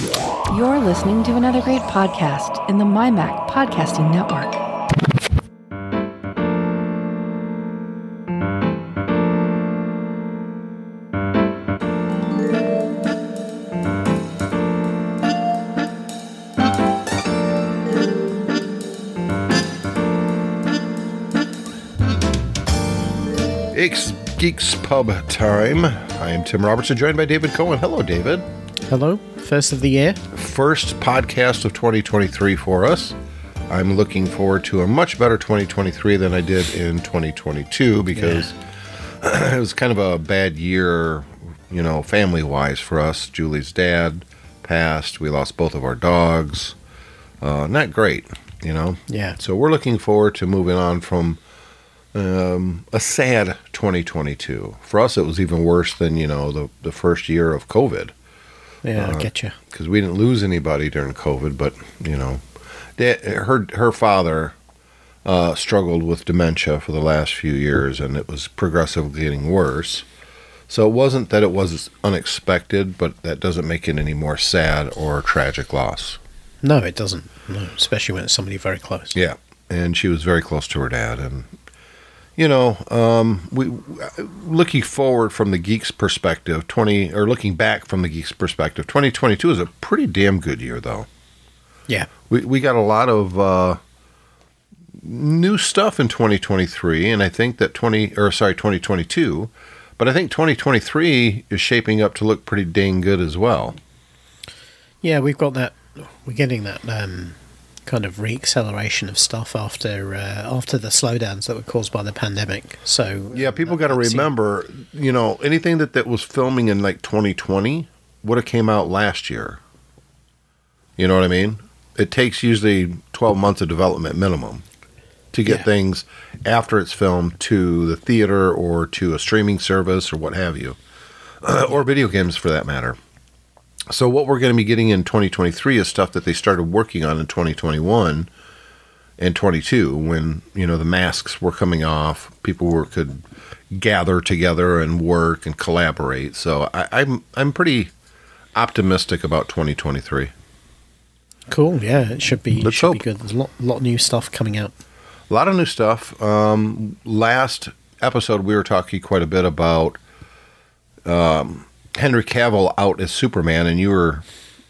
You're listening to another great podcast in the MyMac Podcasting Network. It's Geeks Pub time. I am Tim Robertson, joined by David Cohen. Hello, David. Hello, first of the year. First podcast of 2023 for us. I'm looking forward to a much better 2023 than I did in 2022 because it was kind of a bad year, you know, family wise for us. Julie's dad passed. We lost both of our dogs. Uh, not great, you know. Yeah. So we're looking forward to moving on from um, a sad 2022. For us, it was even worse than you know the the first year of COVID Yeah, Uh, I get you. because we didn't lose anybody during COVID, but you know, her her father uh, struggled with dementia for the last few years, and it was progressively getting worse. So it wasn't that it was unexpected, but that doesn't make it any more sad or tragic loss. No, it doesn't. No, especially when it's somebody very close. Yeah, and she was very close to her dad, and you know, um, we looking forward from the geeks' perspective, twenty or looking back from the geeks' perspective, twenty twenty two is a pretty damn good year, though. Yeah. We we got a lot of uh, new stuff in twenty twenty three, and I think that twenty or sorry twenty twenty two, but I think twenty twenty three is shaping up to look pretty dang good as well. Yeah, we've got that. We're getting that um, kind of reacceleration of stuff after uh, after the slowdowns that were caused by the pandemic. So Yeah, people got to remember, you know, anything that, that was filming in like 2020 would have came out last year. You know what I mean? It takes usually 12 months of development minimum to get Yeah. things after it's filmed to the theater or to a streaming service or what have you, or video games for that matter. So what we're going to be getting in 2023 is stuff that they started working on in 2021 and 22 when you know the masks were coming off people were could gather together and work and collaborate so I, i'm i'm pretty optimistic about 2023 Cool. Yeah, it should be Let's should be hope. good. There's a lot lot of new stuff coming out. a lot of new stuff um last episode we were talking quite a bit about um henry cavill out as superman and you were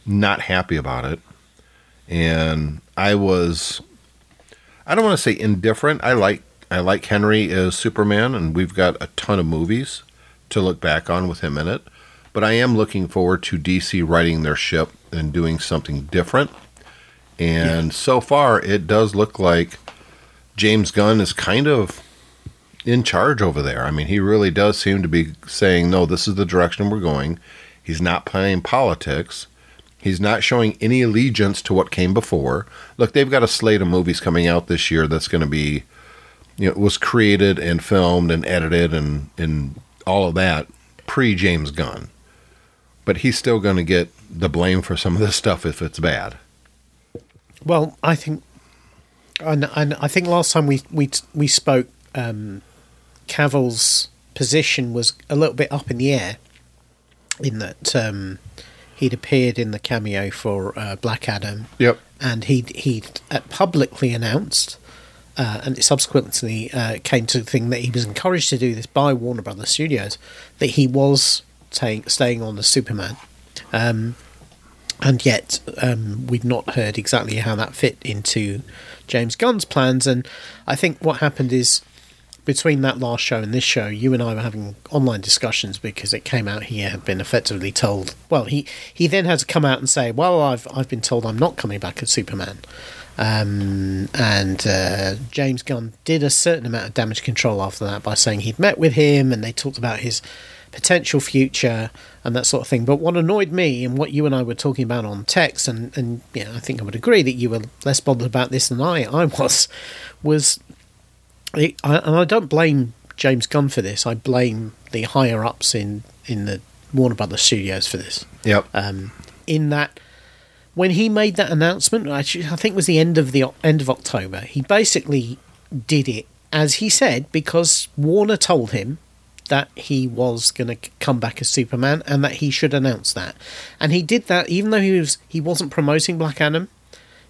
not happy about it. And i was i don't want to say indifferent. I like i like henry as superman and we've got a ton of movies to look back on with him in it. But i am looking forward to dc writing their ship and doing something different. And so far it does look like James Gunn is kind of in charge over there. I mean, he really does seem to be saying, no, this is the direction we're going. He's not playing politics. He's not showing any allegiance to what came before. Look, they've got a slate of movies coming out this year that's going to be, you know, was created and filmed and edited and, and all of that pre James Gunn. But he's still going to get the blame for some of this stuff if it's bad. Well, I think, and, and I think last time we we we spoke, um, Cavill's position was a little bit up in the air, in that um, he'd appeared in the cameo for uh, Black Adam, Yep. and he he publicly announced, uh, and it subsequently uh, came to the thing that he was encouraged to do this by Warner Brothers Studios, that he was staying staying on as Superman. Um, and yet um, we've not heard exactly how that fit into James Gunn's plans. And I think what happened is between that last show and this show, you and I were having online discussions because it came out he had been effectively told. Well, he he then had to come out and say, "Well, I've I've been told I'm not coming back as Superman." Um, and uh, James Gunn did a certain amount of damage control after that by saying he'd met with him and they talked about his potential future and that sort of thing. But what annoyed me and what you and I were talking about on text, and, and know, I think I would agree that you were less bothered about this than I, I was, was, I, and I don't blame James Gunn for this. I blame the higher ups in, in the Warner Brothers studios for this. Yep. Um, in that, when he made that announcement, I think it was the end of the end of October. He basically did it as he said because Warner told him that he was going to come back as Superman and that he should announce that. And he did that even though he was he wasn't promoting Black Adam.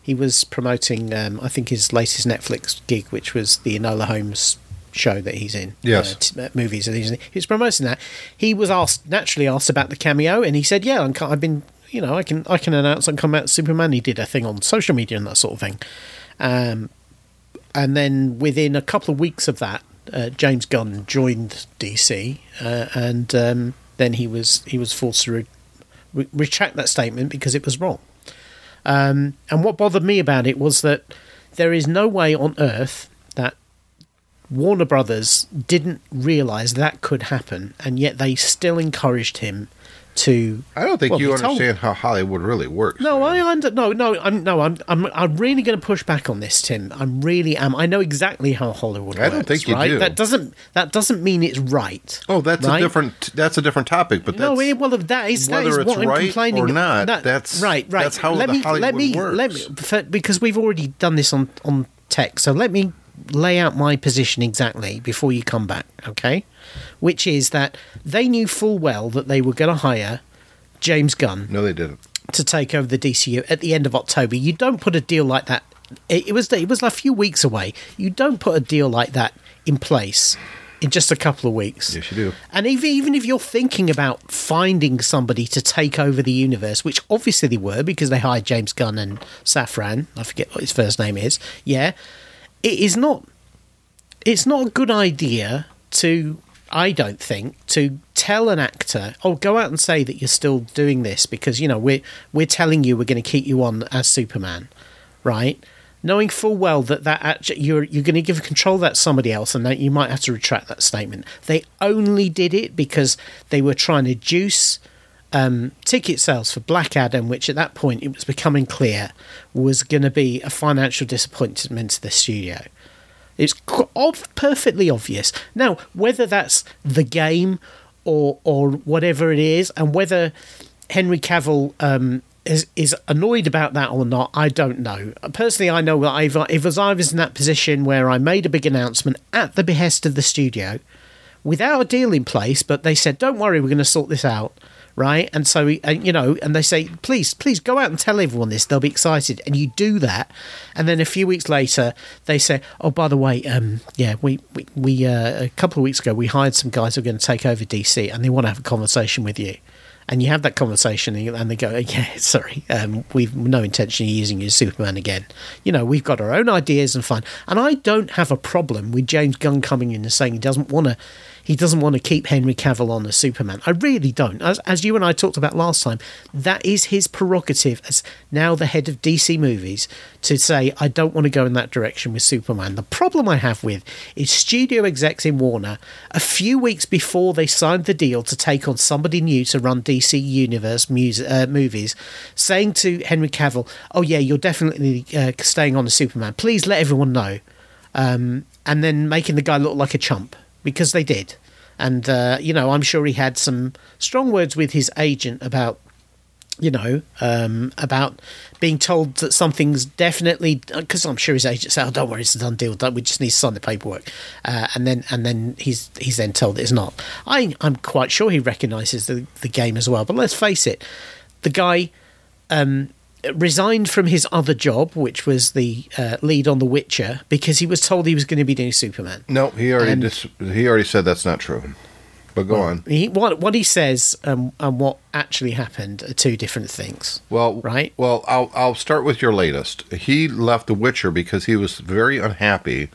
He was promoting um, I think his latest Netflix gig which was the Enola Holmes show that he's in. Yes. Uh, t- uh, movies that he's in. He was promoting that. He was asked naturally asked about the cameo and he said, "Yeah, I'm, I've been you know, I can I can announce and come out Superman." He did a thing on social media and that sort of thing. Um, and then within a couple of weeks of that, uh, James Gunn joined DC, uh, and um, then he was he was forced to re- re- retract that statement because it was wrong. Um, and what bothered me about it was that there is no way on earth that Warner Brothers didn't realize that could happen, and yet they still encouraged him to. I don't think Well, you he told- understand how Hollywood really works. No, man. I under no no I'm no I'm I'm I'm really going to push back on this, Tim. I'm really am. I know exactly how Hollywood works. I works. don't think you right? do. That doesn't that doesn't mean it's right. Oh, that's right? a different. That's a different topic. But No, that's, eh, well, that is that whether is it's what I'm right complaining or not, that- that's- right, right. that's how let the me, let Hollywood me, Let me, works. for- because we've already done this on on tech. So let me lay out my position exactly before you come back. Okay, which is that they knew full well that they were going to hire James Gunn no, they didn't. to take over the DCU at the end of October. You don't put a deal like that. It, it was it was a few weeks away. You don't put a deal like that in place in just a couple of weeks. Yes, you do. And even even if you're thinking about finding somebody to take over the universe, which obviously they were because they hired James Gunn and Safran, I forget what his first name is. Yeah, it is not. It's not a good idea to. I don't think to tell an actor, "Oh, go out and say that you're still doing this because you know we're we're telling you we're going to keep you on as Superman, right?" Knowing full well that that actu you're you're going to give control that somebody else, and that you might have to retract that statement. They only did it because they were trying to juice um, ticket sales for Black Adam, which at that point it was becoming clear was going to be a financial disappointment to the studio. It's ob- perfectly obvious. Now, whether that's the game or or whatever it is, and whether Henry Cavill um, is is annoyed about that or not, I don't know. Personally, I know that if as I was in that position where I made a big announcement at the behest of the studio, without a deal in place, but they said, "Don't worry, we're going to sort this out." Right, and so you know, and they say, "Please, please go out and tell everyone this; they'll be excited." And you do that, and then a few weeks later, they say, "Oh, by the way, um, yeah, we we, we uh, a couple of weeks ago we hired some guys who are going to take over DC, and they want to have a conversation with you." And you have that conversation, and they go, "Yeah, sorry, um, we've no intention of using you as Superman again. You know, we've got our own ideas and fun." And I don't have a problem with James Gunn coming in and saying he doesn't want to he doesn't want to keep Henry Cavill on as Superman. I really don't. As, as you and I talked about last time, that is his prerogative as now the head of DC movies to say, I don't want to go in that direction with Superman. The problem I have with is studio execs in Warner, a few weeks before they signed the deal to take on somebody new to run DC Universe mus- uh, movies, saying to Henry Cavill, Oh, yeah, you're definitely uh, staying on as Superman. Please let everyone know um, and then making the guy look like a chump because they did. And uh, you know, I'm sure he had some strong words with his agent about, you know, um, about being told that something's definitely because I'm sure his agent said, "Oh, don't worry, it's a done deal. We just need to sign the paperwork." Uh, and then and then he's he's then told it's not. I I'm quite sure he recognises the the game as well. But let's face it, the guy um, resigned from his other job, which was the uh, lead on The Witcher, because he was told he was going to be doing Superman. No, he already And- dis- he already said that's not true. But go on. He, what what he says um, and what actually happened are two different things. Well, right? Well, I'll I'll start with your latest. He left The Witcher because he was very unhappy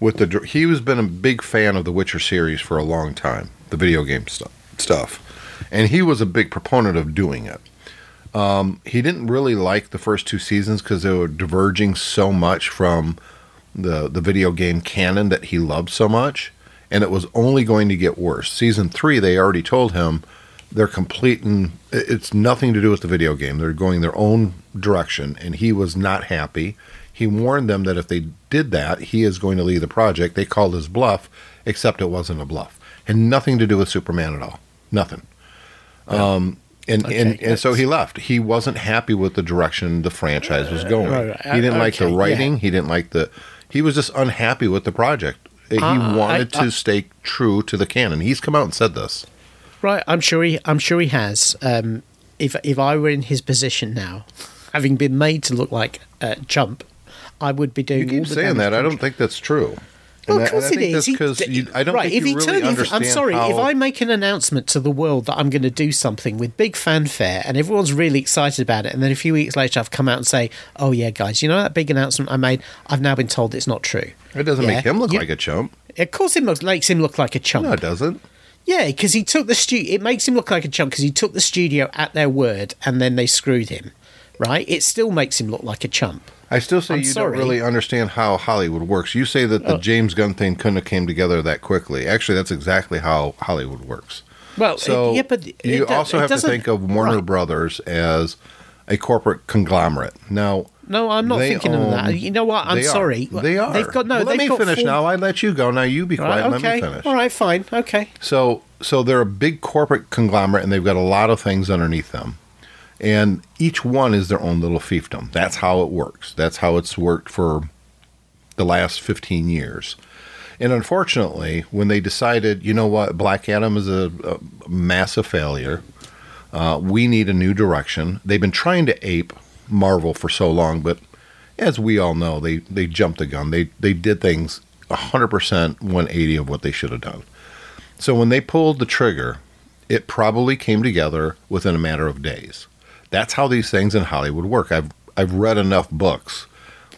with the. He was been a big fan of the Witcher series for a long time, the video game stuff, stuff, and he was a big proponent of doing it. Um, he didn't really like the first two seasons because they were diverging so much from the the video game canon that he loved so much, and it was only going to get worse. Season three, they already told him they're completing. It's nothing to do with the video game. They're going their own direction, and he was not happy. He warned them that if they did that, he is going to leave the project. They called his bluff, except it wasn't a bluff, and nothing to do with Superman at all. Nothing. Um, and, Okay, and and so he left. He wasn't happy with the direction the franchise was going. right, right. He didn't like the Okay, yeah. writing. He didn't like the. He was just unhappy with the project, He Uh, wanted I- I- to stay true to the canon. He's come out and said this. Right, I'm sure he. I'm sure he has. Um, if if I were in his position now, having been made to look like a chump, I would be doing. You all keep saying that. I don't think that's true. Well, of course I it is. that's He- 'cause you- I don't right, think if you he really turned, if, I'm sorry. If I make an announcement to the world that I'm going to do something with big fanfare and everyone's really excited about it, and then a few weeks later I've come out and say, "Oh yeah, guys, you know that big announcement I made? I've now been told it's not true." It doesn't Yeah. make him look You- like a chump. Of course, it looks- makes him look like a chump. No, it doesn't. Yeah, because he took the studio. It makes him look like a chump because he took the studio at their word and then they screwed him. Right? It still makes him look like a chump. I still say I'm you sorry. don't really understand how Hollywood works. You say that the Oh. James Gunn thing couldn't have came together that quickly. Actually, that's exactly how Hollywood works. Well, So yeah, but it you do- also it have to think of Warner right. Brothers as a corporate conglomerate. Now, No, I'm not thinking of that. You know what? I'm they are. sorry. They are. They've got no. Well, let me finish full- now. I let you go. Now you be quiet. Right, okay. Let me finish. All right. Fine. Okay. So so they're a big corporate conglomerate and they've got a lot of things underneath them. And each one is their own little fiefdom. That's how it works. That's how it's worked for the last 15 years. And unfortunately, when they decided, you know what, Black Adam is a, a massive failure, uh, we need a new direction. They've been trying to ape Marvel for so long, but as we all know, they, they jumped the gun. They, they did things 100% 180 of what they should have done. So when they pulled the trigger, it probably came together within a matter of days. That's how these things in Hollywood work. I've I've read enough books,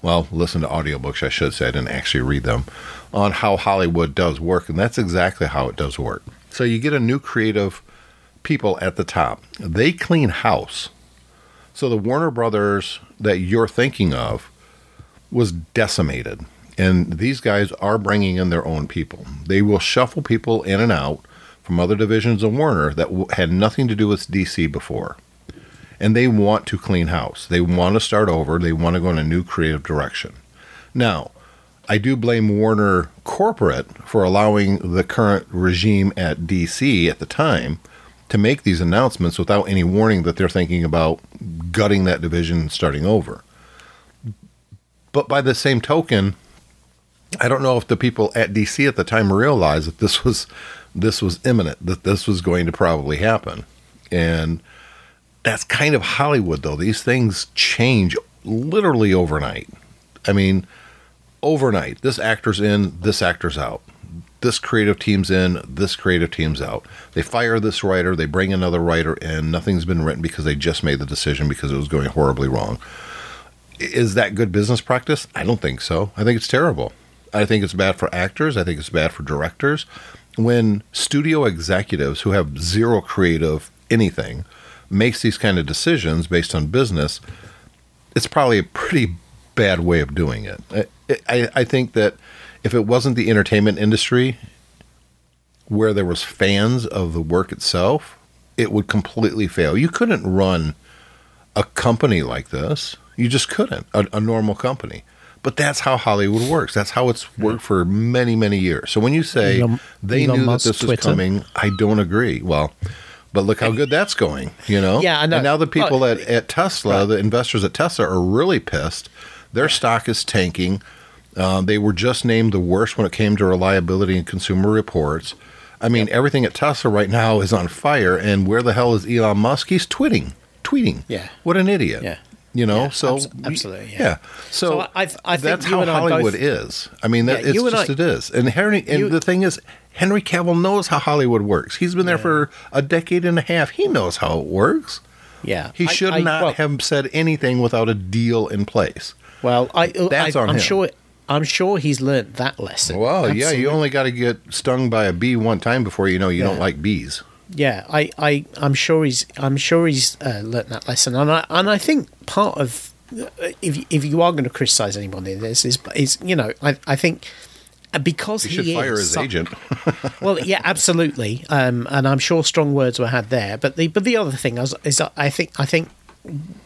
well, listen to audiobooks, I should say, I didn't actually read them, on how Hollywood does work, and that's exactly how it does work. So you get a new creative people at the top. They clean house. So the Warner Brothers that you're thinking of was decimated. And these guys are bringing in their own people. They will shuffle people in and out from other divisions of Warner that had nothing to do with DC before. And they want to clean house. They want to start over. They want to go in a new creative direction. Now, I do blame Warner corporate for allowing the current regime at DC at the time to make these announcements without any warning that they're thinking about gutting that division and starting over. But by the same token, I don't know if the people at DC at the time realized that this was this was imminent, that this was going to probably happen. And that's kind of Hollywood though. These things change literally overnight. I mean, overnight. This actor's in, this actor's out. This creative team's in, this creative team's out. They fire this writer, they bring another writer in. Nothing's been written because they just made the decision because it was going horribly wrong. Is that good business practice? I don't think so. I think it's terrible. I think it's bad for actors. I think it's bad for directors. When studio executives who have zero creative anything makes these kind of decisions based on business, it's probably a pretty bad way of doing it. I, I, I think that if it wasn't the entertainment industry where there was fans of the work itself, it would completely fail. You couldn't run a company like this. You just couldn't, a, a normal company. But that's how Hollywood works. That's how it's worked for many, many years. So when you say Elon- they Elon knew Musk's that this was Twitter. coming, I don't agree. Well, but look how good that's going, you know? Yeah, I know. And now the people Well, at, at Tesla, the investors at Tesla, are really pissed. Their stock is tanking. Uh, they were just named the worst when it came to reliability and consumer reports. I mean, everything at Tesla right now is on fire. And where the hell is Elon Musk? He's tweeting, tweeting. Yeah. What an idiot. Yeah. You know, Yeah, so abs- absolutely, yeah. yeah. So, So I- I- think that's how Hollywood both- is. I mean, that, Yeah, it's just I- it is. And Henry, and You- the thing is, Henry Cavill knows how Hollywood works. He's been there for a decade and a half. He knows how it works. Yeah. He should I- not well- have said anything without a deal in place. Well, I, That's I, on I'm him. sure. I'm sure he's learnt that lesson. Well, yeah, you only got to get stung by a bee one time before you know you don't like bees. Yeah, I, I, I'm sure he's, I'm sure he's uh, learnt that lesson, and I, and I think part of, if if you are going to criticise anybody in this, is, is you know, I, I think because He he, fire his so- agent. well, yeah, absolutely, um, and I'm sure strong words were had there. But the but the other thing is, is I think I think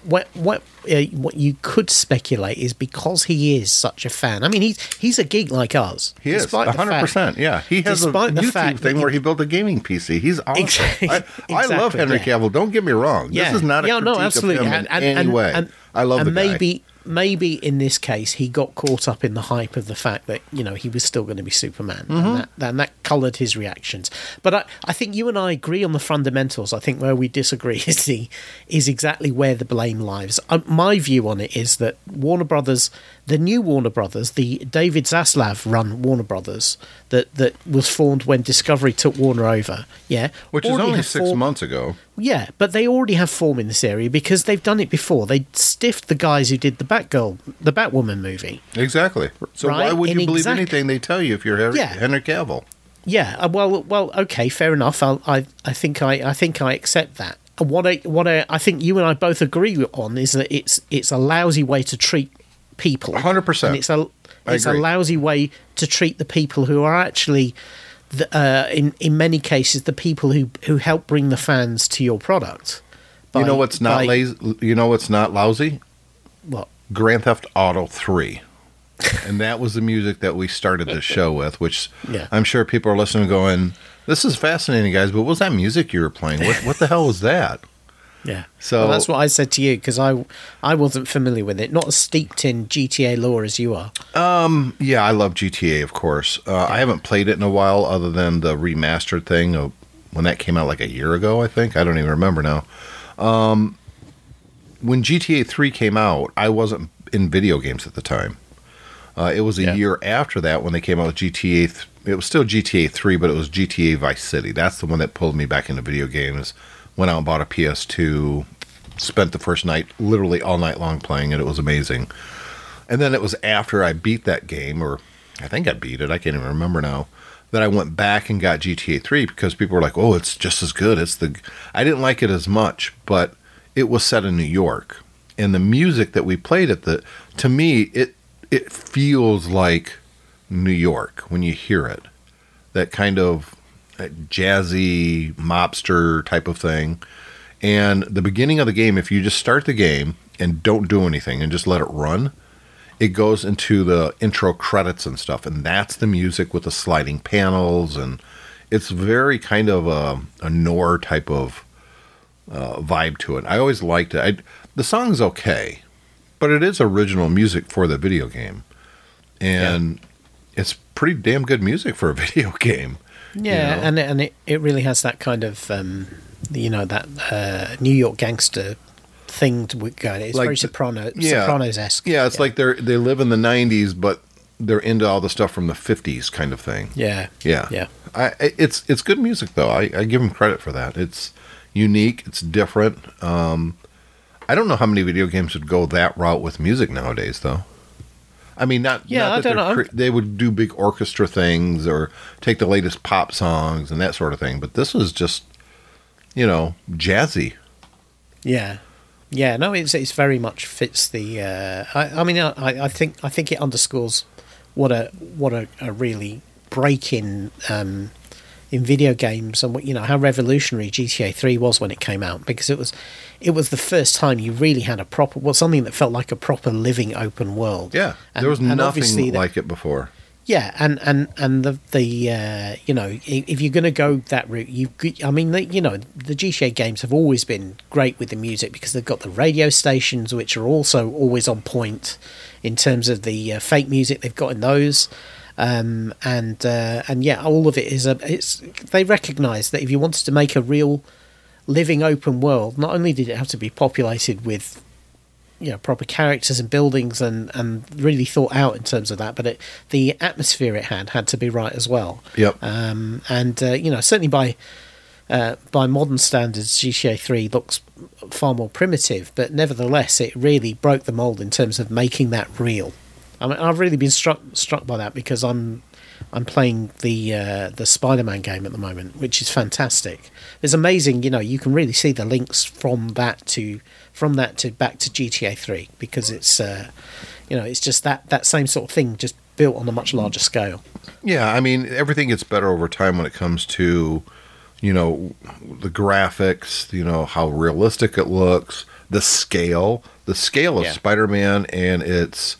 what what uh, what you could speculate is because he is such a fan. I mean, he's he's a geek like us. He is one hundred percent. Yeah, he has a despite the YouTube fact thing he- where he built a gaming PC. He's awesome. Exactly. I, I love Henry yeah. Cavill. Don't get me wrong. Yeah, This is not a yeah, critique no, absolutely, of him in and, and, any and, way. And, I love and the guy. maybe maybe in this case he got caught up in the hype of the fact that you know he was still going to be Superman, and that and that coloured his reactions. But I, I think you and I agree on the fundamentals. I think where we disagree is the is exactly where the blame lies. Uh, my view on it is that Warner Brothers, the new Warner Brothers, the David Zaslav run Warner Brothers that that was formed when Discovery took Warner over. Yeah, Which is only six form- months ago. yeah, but they already have form in this area because they've done it before. They stiffed the guys who did the Batgirl, the Batwoman movie. Exactly. So why would you believe exact- anything they tell you if you're Henry, Yeah. Henry Cavill? Yeah, uh, well, well, okay, fair enough. I'll, I, I think I, I think I accept that. What I, what I, I think you and I both agree on is that it's, it's a lousy way to treat people. 100%. And it's a, it's a lousy way to treat the people who are actually, the, uh, in, in many cases, the people who, who help bring the fans to your product. you know what's not by- lazy? You know what's not lousy? What? Grand Theft Auto 3. and that was the music that we started the show with, which Yeah. I'm sure people are listening going, this is fascinating, guys, but what was that music you were playing? What, what the hell was that? Yeah. So- Well, that's what I said to you because I I wasn't familiar with it, not as steeped in GTA lore as you are. Yeah, I love GTA, of course. Uh, I haven't played it in a while, other than the remastered thing of when that came out like a year ago. I think I don't even remember now. Um, when GTA Three came out, I wasn't in video games at the time. Uh, it was a Yeah. year after that when they came out with GTA. Th- it was still GTA Three, but it was GTA Vice City. That's the one that pulled me back into video games. Went out and bought a PS2. Spent the first night literally all night long playing it. It was amazing. And then it was after I beat that game, or I think I beat it, I can't even remember now, that I went back and got GTA 3 because people were like, oh, it's just as good. It's the. I didn't like it as much, but it was set in New York. And the music that we played at the. To me, it it feels like New York when you hear it. That kind of jazzy mobster type of thing. And the beginning of the game, if you just start the game and don't do anything and just let it run, it goes into the intro credits and stuff. And that's the music with the sliding panels. And it's very kind of a, a noir type of uh, vibe to it. I always liked it. I, the song's okay, but it is original music for the video game. And it's pretty damn good music for a video game. You Yeah, know? and and it, it really has that kind of um, you know that uh, New York gangster thing to going. It's Like very soprano yeah. Sopranos esque. Yeah, it's like they're they live in the '90s, but they're into all the stuff from the '50s, kind of thing. yeah, Yeah, yeah. I- it's it's good music though. I, I give them credit for that. It's unique. It's different. Um, I don't know how many video games would go that route with music nowadays, though. I mean, not Yeah, not I that don't know. cre- they would do big orchestra things or take the latest pop songs and that sort of thing. But this was just, you know, jazzy. Yeah, yeah. No, it's it's very much fits the. Uh, I, I mean, I, I think I think it underscores what a what a, a really break in um, in video games and you know how revolutionary GTA Three was when it came out because it was it was the first time you really had a proper well something that felt like a proper living open world. Yeah, And- there was nothing that- like it before. Yeah, and and and the the uh, you know if you're going to go that route, you I mean the, you know the GTA games have always been great with the music because they've got the radio stations which are also always on point in terms of the uh, fake music they've got in those. Um, and uh, and yeah, all of it is a. It's they recognise that if you wanted to make a real living open world, not only did it have to be populated with you know proper characters and buildings and and really thought out in terms of that but it the atmosphere it had had to be right as well Yep. um and uh, you know certainly by uh, by modern standards GTA 3 looks far more primitive but nevertheless it really broke the mold in terms of making that real I mean I've really been struck struck by that because I'm I'm playing the uh, the Spider-Man game at the moment, which is fantastic. It's amazing, you know. You can really see the links from that to from that to back to GTA Three because it's uh, you know it's just that that same sort of thing just built on a much larger scale. Yeah, I mean everything gets better over time when it comes to, you know, the graphics, you know, how realistic it looks, the scale, the scale of Yeah. Spider-Man and its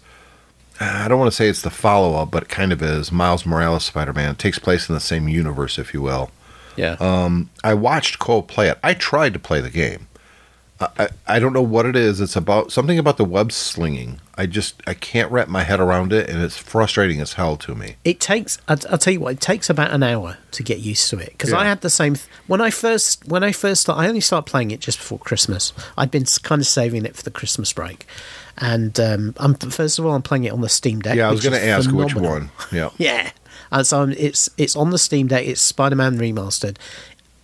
I don't want to say it's the follow-up, but it kind of is. Miles Morales Spider-Man It takes place in the same universe, if you will. Yeah, um, I watched Cole play it. I tried to play the game. I, I don't know what it is. It's about something about the web slinging. I just I can't wrap my head around it, and it's frustrating as hell to me. It takes. I'll, I'll tell you what. It takes about an hour to get used to it because I had the same th- when I first when I first started. I only started playing it just before Christmas. I'd been kind of saving it for the Christmas break, and um, I'm first of all I'm playing it on the Steam Deck. Yeah, I was going to ask which one. Yeah. Yeah, and so I'm- it's it's on the Steam Deck. It's Spider Man remastered,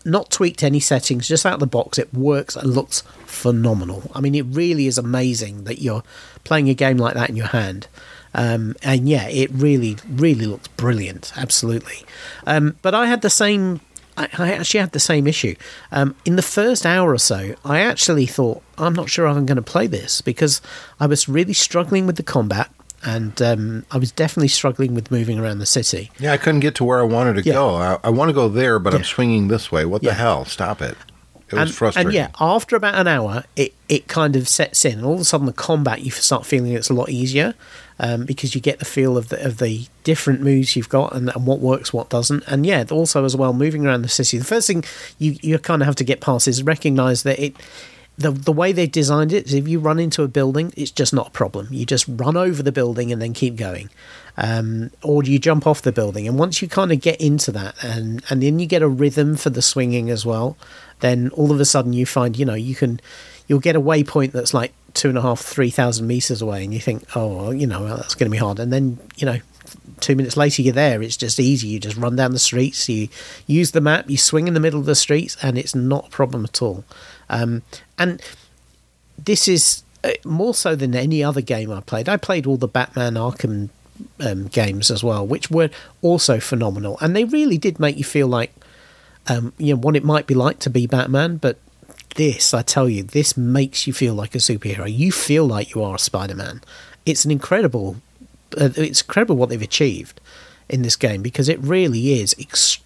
not tweaked any settings, just out of the box. It works and looks phenomenal. I mean, it really is amazing that you're playing a game like that in your hand. Um, and yeah, it really, really looks brilliant. Absolutely. Um, but I had the same. I, I actually had the same issue. Um, in the first hour or so, I actually thought, I'm not sure I'm going to play this because I was really struggling with the combat and um, I was definitely struggling with moving around the city. Yeah, I couldn't get to where I wanted to Yeah. go. I, I want to go there, but I'm swinging this way. What Yeah. the hell? Stop it. It was and, frustrating. and yeah, after about an hour, it, it kind of sets in, and all of a sudden the combat you start feeling it's a lot easier um, because you get the feel of the of the different moves you've got and, and what works, what doesn't, and yeah, also as well moving around the city. The first thing you you kind of have to get past is recognize that it. The, the way they've designed it is if you run into a building, it's just not a problem. You just run over the building and then keep going. Um, or you jump off the building? And once you kind of get into that, and, and then you get a rhythm for the swinging as well, then all of a sudden you find, you know, you can, you'll get a waypoint that's like two and a half, three thousand meters away, and you think, oh, well, you know, well, that's going to be hard. And then, you know, two minutes later you're there. It's just easy. You just run down the streets, you use the map, you swing in the middle of the streets, and it's not a problem at all. Um, and this is uh, more so than any other game I played. I played all the Batman Arkham um, games as well, which were also phenomenal, and they really did make you feel like um, you know what it might be like to be Batman. But this, I tell you, this makes you feel like a superhero. You feel like you are a Spider-Man. It's an incredible. Uh, it's incredible what they've achieved in this game because it really is.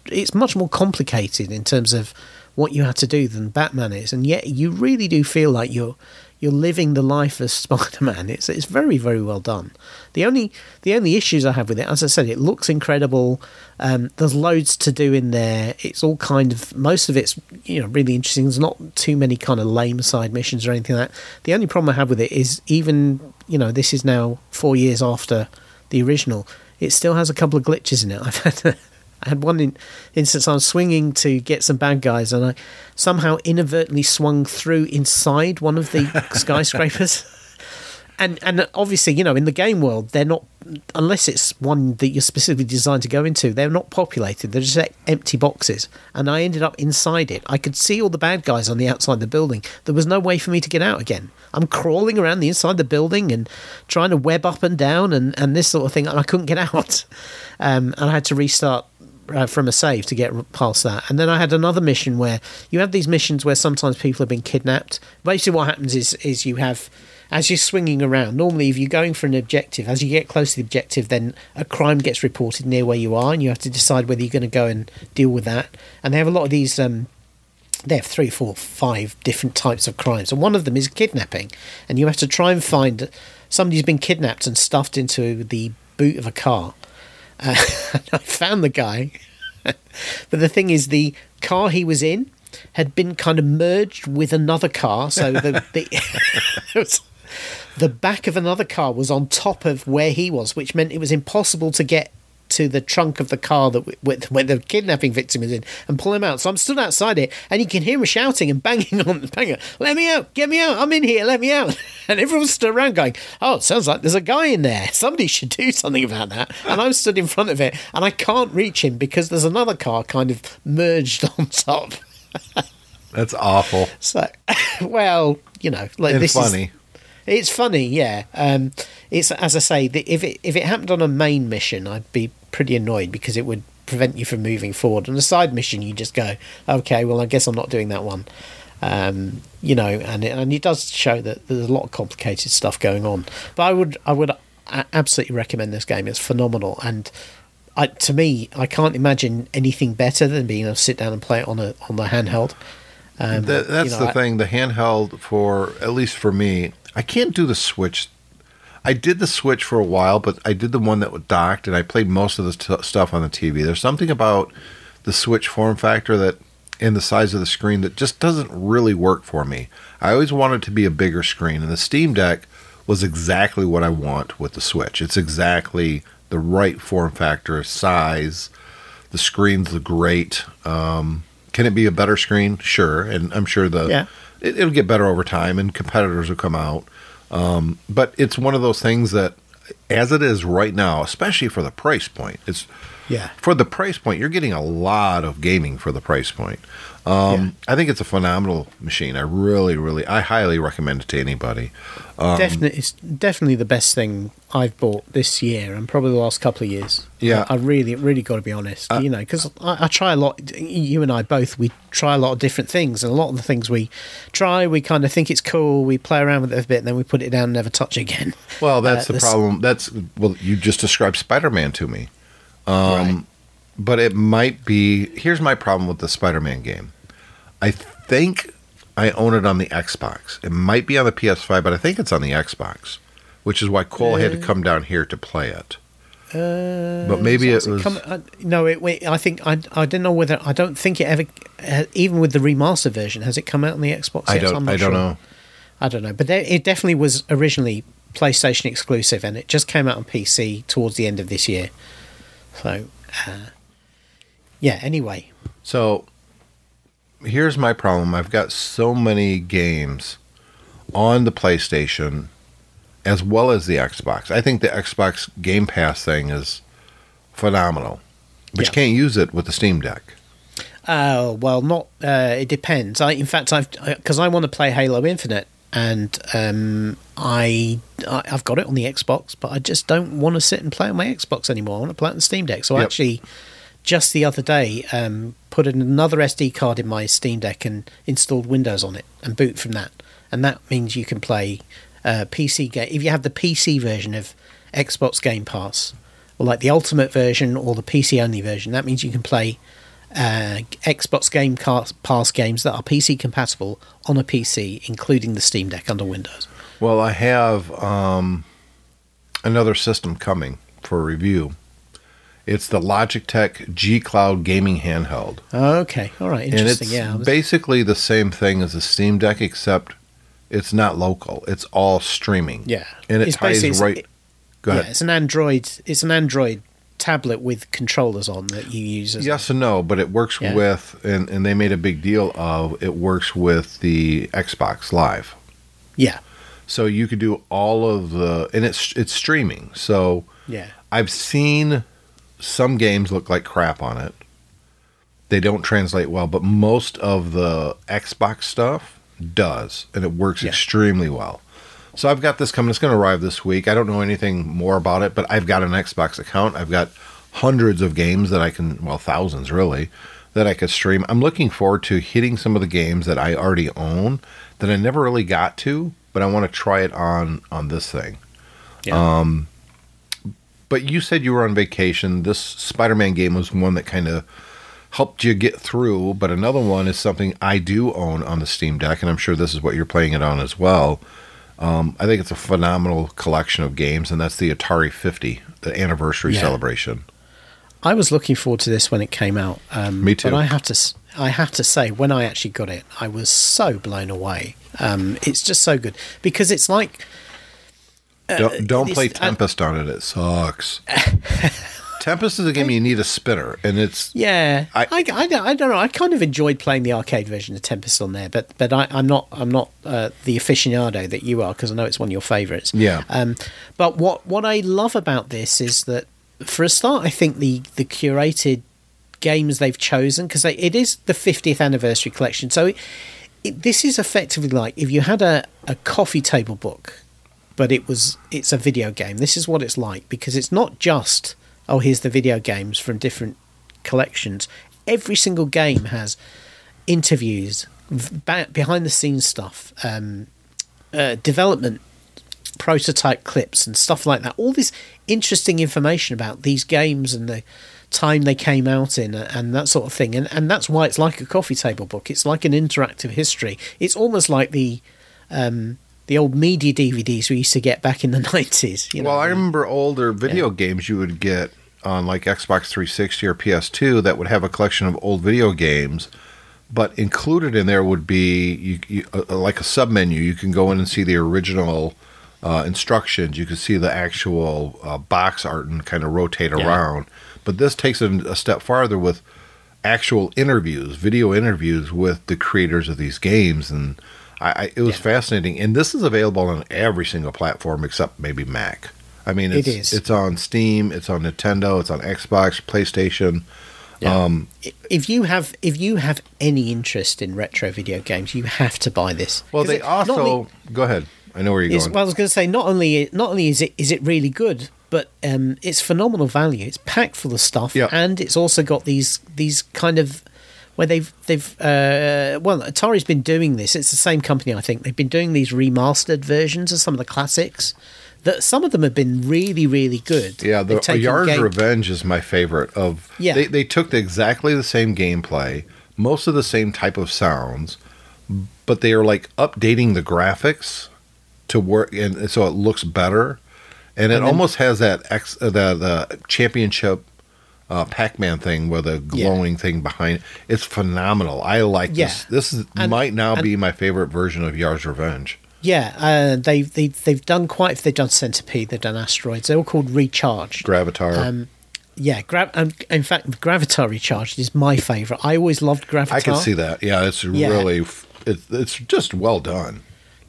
It's much more complicated in terms of what you had to do than Batman is, and yet you really do feel like you're you're living the life of Spider-Man. It's it's very very well done. The only the only issues I have with it, as I said, it looks incredible. Um, there's loads to do in there. It's all kind of most of it's you know really interesting. There's not too many kind of lame side missions or anything like that. The only problem I have with it is even you know this is now four years after the original. It still has a couple of glitches in it. I've had. I had one in, instance I was swinging to get some bad guys, and I somehow inadvertently swung through inside one of the skyscrapers. And and obviously, you know, in the game world, they're not unless it's one that you're specifically designed to go into. They're not populated. They're just empty boxes. And I ended up inside it. I could see all the bad guys on the outside of the building. There was no way for me to get out again. I'm crawling around the inside of the building and trying to web up and down and, and this sort of thing, and I couldn't get out. Um, and I had to restart uh, from a save to get past that. And then I had another mission where you have these missions where sometimes people have been kidnapped. Basically, what happens is is you have as you're swinging around. Normally, if you're going for an objective, as you get close to the objective, then a crime gets reported near where you are, and you have to decide whether you're going to go and deal with that. And they have a lot of these. Um, they have three, four, five different types of crimes, and one of them is kidnapping. And you have to try and find somebody who's been kidnapped and stuffed into the boot of a car. Uh, I found the guy, but the thing is, the car he was in had been kind of merged with another car, so the the, the back of another car was on top of where he was, which meant it was impossible to get to the trunk of the car that w- with, where the kidnapping victim is in and pull him out. So I'm stood outside it, and you can hear him shouting and banging on the banger, "Let me out! Get me out! I'm in here! Let me out!" And everyone stood around going, "Oh, it sounds like there's a guy in there. Somebody should do something about that." And I'm stood in front of it, and I can't reach him because there's another car kind of merged on top. That's awful So, well, you know, like and this is funny. It's funny, yeah. Um, it's as I say, the, if it if it happened on a main mission, I'd be pretty annoyed because it would prevent you from moving forward. On a side mission, you just go, okay, well, I guess I'm not doing that one. Um, you know, and it, and it does show that there's a lot of complicated stuff going on. But I would I would absolutely recommend this game. It's phenomenal, and I, to me, I can't imagine anything better than being able to sit down and play it on a on the handheld. Um, That, that's you know, the I- thing. The handheld, for at least for me, I can't do the Switch. I did the Switch for a while, but I did the one that was docked, and I played most of the st- stuff on the TV. There's something about the Switch form factor that and the size of the screen that just doesn't really work for me. I always wanted to be a bigger screen, and the Steam Deck was exactly what I want with the Switch. It's exactly the right form factor, size. The screens great. Um, can it be a better screen? Sure, and I'm sure the Yeah. It, it'll get better over time, and competitors will come out. Um, but it's one of those things that, as it is right now, especially for the price point, it's Yeah. for the price point, you're getting a lot of gaming for the price point. Um, I think it's a phenomenal machine. I really, really, I highly recommend it to anybody. Um, definitely, it's definitely the best thing I've bought this year and probably the last couple of years. Yeah. Uh, I, I really, really got to be honest. you know, because I, I try a lot. You and I both, we try a lot of different things, and a lot of the things we try, we kind of think it's cool. We play around with it a bit, and then we put it down and never touch it again. Well, that's Uh, the this- problem. That's well, you just described Spider-Man to me, right. But it might be. Here's my problem with the Spider-Man game. I think I own it on the Xbox. It might be on the PS5, but I think it's on the Xbox, which is why Cole had to come down here to play it. Uh, But maybe it was- come- uh, no, it, wait, I think I, I don't know whether I don't think it ever, uh, even with the remaster version, has it come out on the Xbox? I yet? don't. I'm not I don't sure. know. I don't know, but there, it definitely was originally PlayStation exclusive, and it just came out on PC towards the end of this year. So, uh, yeah. Anyway, So here's my problem. I've got so many games on the PlayStation as well as the Xbox. I think the Xbox Game Pass thing is phenomenal. But you can't use it with the Steam Deck. uh, well, not. Uh, it depends. I, in fact, I've because I want to play Halo Infinite, and um, I, I I've got it on the Xbox, but I just don't want to sit and play on my Xbox anymore. I want to play it on the Steam Deck. So I actually, just the other day, um, put another SD card in my Steam Deck and installed Windows on it and boot from that, and that means you can play uh, PC game if you have the PC version of Xbox Game Pass, or like the Ultimate version or the PC only version. That means you can play uh, Xbox Game Pass games that are PC compatible on a PC, including the Steam Deck under Windows. Well, I have um, another system coming for review. It's the Logitech G Cloud gaming handheld. Okay, all right, and interesting. it's yeah, was- basically the same thing as the Steam Deck, except it's not local. It's all streaming. yeah, and it It's ties basically- right. Go yeah, it's an Android. It's an Android tablet with controllers on that you use. As Yes and no, but it works Yeah. with, and, and they made a big deal of it works with the Xbox Live. yeah, So you could do all of the, and it's it's streaming. So yeah, I've seen some games look like crap on it. They don't translate well, but most of the Xbox stuff does, and it works Yeah. extremely well. So I've got this coming. It's going to arrive this week. I don't know anything more about it, but I've got an Xbox account. I've got hundreds of games that I can, well, thousands really, that I could stream. I'm looking forward to hitting some of the games that I already own that I never really got to, but I want to try it on on this thing. yeah. Um, But you said you were on vacation. This Spider-Man game was one that kind of helped you get through, but another one is something I do own on the Steam Deck, and I'm sure this is what you're playing it on as well. Um, I think it's a phenomenal collection of games, and that's the Atari 50, the anniversary Yeah. celebration. I was looking forward to this when it came out. Um, Me too. But I have to, I have to say, when I actually got it, I was so blown away. Um, it's just so good because it's like don't don't it's- play I- Tempest on it; it sucks. Tempest is a game you need a spinner, and it's Yeah, I- I, I, don't- I don't know. I kind of enjoyed playing the arcade version of Tempest on there, but but I, I'm not I'm not uh, the aficionado that you are because I know it's one of your favourites. Yeah. Um, but what what I love about this is that for a start, I think the the curated games they've chosen because it is the 50th anniversary collection, so it, it, this is effectively like if you had a, a coffee table book but it was it's a video game. This is what it's like because it's not just oh here's the video games from different collections. Every single game has interviews, behind the scenes stuff, um, uh, development prototype clips and stuff like that. All this interesting information about these games and the time they came out in uh, and that sort of thing. And and that's why it's like a coffee table book. It's like an interactive history. It's almost like the um, the old media DVDs we used to get back in the nineties. You know, well, I remember older video games you would get on like Xbox 360 or PS2 that would have a collection of old video games but included in there would be you, you, uh, like a sub menu. You can go in and see the original uh, instructions. You can see the actual uh, box art and kind of rotate Yeah. around. But this takes it a step farther with actual interviews, video interviews with the creators of these games, and I, I, it was Yeah. fascinating. And this is available on every single platform except maybe Mac. I mean, It it's. It's on Steam. It's on Nintendo. It's on Xbox, PlayStation. Yeah. Um, if you have if you have any interest in retro video games, you have to buy this. Well, they it also only go ahead. I know where you're is, going. well, I was going to say not only not only is it is it really good, but um, it's phenomenal value. It's packed full of stuff, Yeah. and it's also got these these kind of where they've they've uh, well Atari's been doing this. It's the same company, I think. They've been doing these remastered versions of some of the classics. That some of them have been really really good. Yeah, the Yar's game- Revenge is my favorite. Of Yeah. they they took the, exactly the same gameplay, most of the same type of sounds, but they are like updating the graphics to work, and so it looks better, and it And then- almost has that X uh, the the championship. Uh, Pac-Man thing with a glowing thing behind it. It's phenomenal. I like Yeah. this. This is, And- might now and- be my favorite version of Yar's Revenge. Yeah, uh, they've they, they've done quite. If they've done Centipede. They've done Asteroids. They're all called Recharged. Gravitar. Um, yeah, gra- um, in fact, Gravitar Recharged is my favourite. I always loved Gravitar. I can see that. Yeah, it's Yeah. really f- it's it's just well done.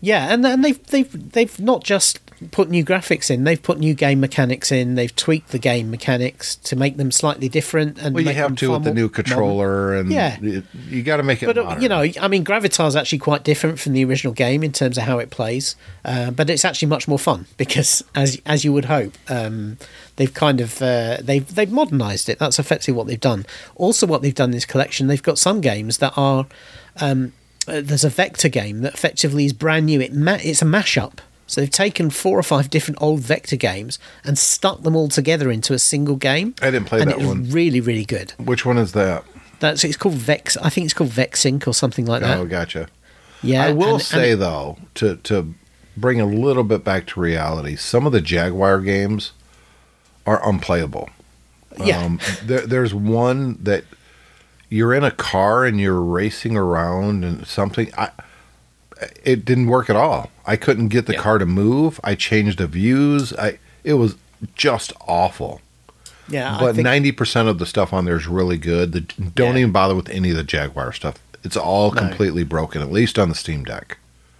Yeah, and and they've they've they've not just put new graphics in; they've put new game mechanics in. They've tweaked the game mechanics to make them slightly different. And Well, you have to with the new modern. controller, and Yeah. it- you got to make it. But uh, modern. you know, I mean, Gravitar's actually quite different from the original game in terms of how it plays, uh, but it's actually much more fun because, as as you would hope, um, they've kind of uh, they've they've modernised it. That's effectively what they've done. Also, what they've done in this collection, they've got some games that are um, uh, there's a vector game that effectively is brand new. It ma- it's a mashup. So they've taken four or five different old vector games and stuck them all together into a single game. I didn't play and that it was one. Really, really good. Which one is that? That's it's called Vex. I think it's called Vexink or something like that. Oh, gotcha. Yeah, I will and- and say it- though, to to bring a little bit back to reality, some of the Jaguar games are unplayable. Yeah. Um, there, there's one that you're in a car and you're racing around and something. I, it didn't work at all. I couldn't get the Yeah. car to move. I changed the views. I it was just awful. yeah, I but think- ninety percent of the stuff on there is really good. The, don't Yeah. even bother with any of the Jaguar stuff. It's all No. completely broken, at least on the Steam Deck.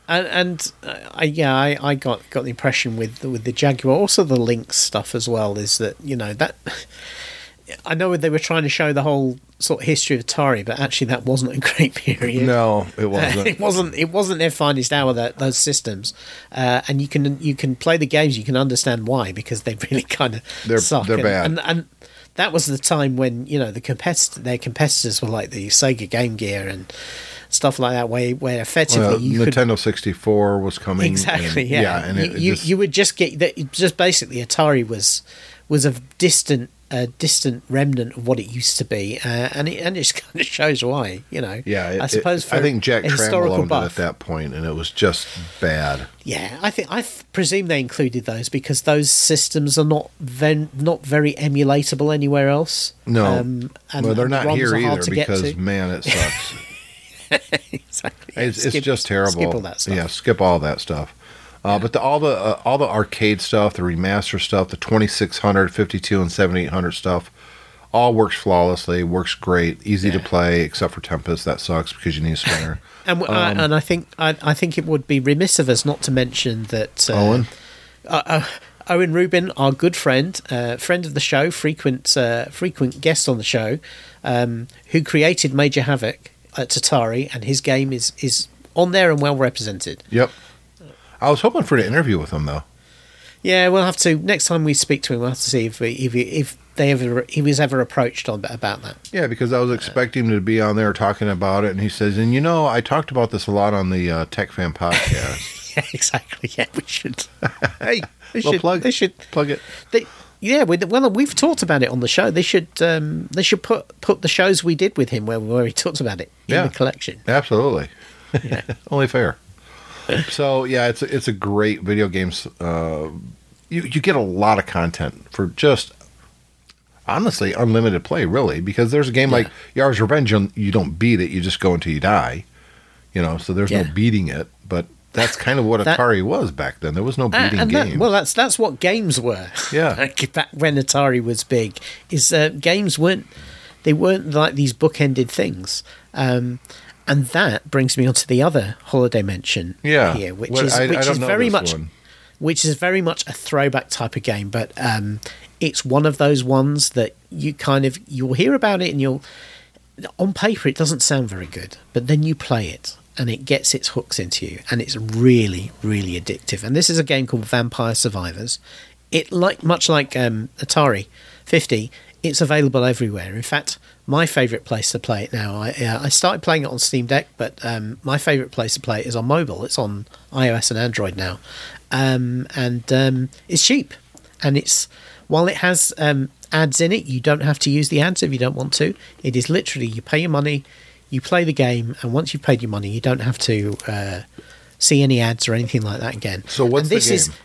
and, and uh, I, yeah, I, I got got the impression with with the Jaguar, also the Lynx stuff as well, is that you know that I know they were trying to show the whole sort of history of Atari, but actually that wasn't a great period. No, it wasn't. it wasn't. It wasn't their finest hour. That those systems, uh, and you can you can play the games. You can understand why because they really kind of They're- suck. they're and, bad. And, and that was the time when you know the competitor, their competitors were like the Sega Game Gear and stuff like that, where where effectively Well, you could Nintendo 64 was coming. exactly and- yeah. and it, you, it you, just, you would just get that. Just basically, Atari was was a distant. A distant remnant of what it used to be, uh, and it and it just kind of shows why, you know. yeah, it- I it- suppose. For I think Jack Tramiel historical owned it at that point, and it was just bad. Yeah, I think I th- presume they included those because those systems are not ven- not very emulatable anywhere else. No, Um, and- well, they're not ROMs here either because man, it sucks. exactly. yeah, it's, it's just terrible. Skip all that stuff. Yeah, skip all that stuff. Uh, But the, all the uh, all the arcade stuff, the remaster stuff, the 2600, 52, and 7800 stuff, all works flawlessly. Works great, easy to play, except for Tempest. That sucks because you need a spinner. And I, Um, and I think I, I think it would be remiss of us not to mention that uh, Owen? uh, uh, Owen Rubin, our good friend, uh, friend of the show, frequent uh, frequent guest on the show, um, who created Major Havoc at Atari, and his game is is on there and well represented. Yep. I was hoping for an interview with him though. Yeah, we'll have to next time we speak to him. We'll have to see if if he- if they ever he was ever approached on about that. Yeah, because I was expecting him to be on there talking about it, and he says, "And you know, I talked about this a lot on the uh, Tech Fan podcast." Yeah, exactly. Yeah, we should. hey, They should. plug. They should. plug it. They, yeah, we, well, we've talked about it on the show. They should. Um, they should put put the shows we did with him where where he talked about it in Yeah. the collection. Absolutely, only fair. So yeah, it's a, it's a great video games. Uh, you you get a lot of content for just honestly unlimited play, really, because there's a game like Yar's Revenge, you you don't beat it, you just go until you die. You know, so there's Yeah. no beating it, but that's kind of what That- Atari was back then. There was no Uh, beating and that- games. well, that's that's what games were. Yeah. Like, back when Atari was big, is uh, games weren't they weren't like these bookended things. Um, and that brings me on to the other holiday mention yeah, here, which What- is I- I which don't is very much one. which is very much a throwback type of game, but um, it's one of those ones that you kind of you'll hear about it and you'll on paper it doesn't sound very good, but then you play it and it gets its hooks into you and it's really really addictive. And this is a game called Vampire Survivors. It like much like um, Atari 50, it's available everywhere. In fact, my favorite place to play it now. I uh, I started playing it on Steam Deck, but um, my favorite place to play it is on mobile. It's on iOS and Android now, um, and um, it's cheap. And it's while it has um, ads in it, you don't have to use the ads if you don't want to. It is literally you pay your money, you play the game, and once you've paid your money, you don't have to uh, see any ads or anything like that again. So what's and the this is game?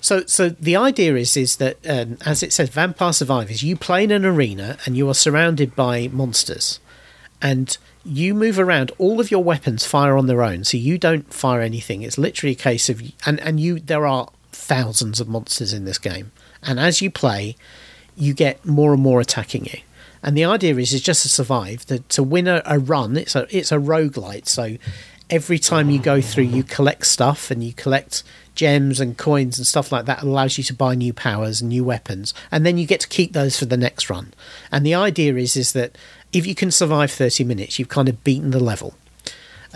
So, so the idea is is that, um, as it says, Vampire Survivors. You play in an arena and you are surrounded by monsters, and you move around. All of your weapons fire on their own, so you don't fire anything. It's literally a case of and and you. There are thousands of monsters in this game, and as you play, you get more and more attacking you. And the idea is is just to survive. To, to win a, a run, it's a it's a roguelite. So every time you go through, you collect stuff and you collect gems and coins and stuff like that. Allows you to buy new powers and new weapons, and then you get to keep those for the next run. And the idea is is that if you can survive thirty minutes, you've kind of beaten the level.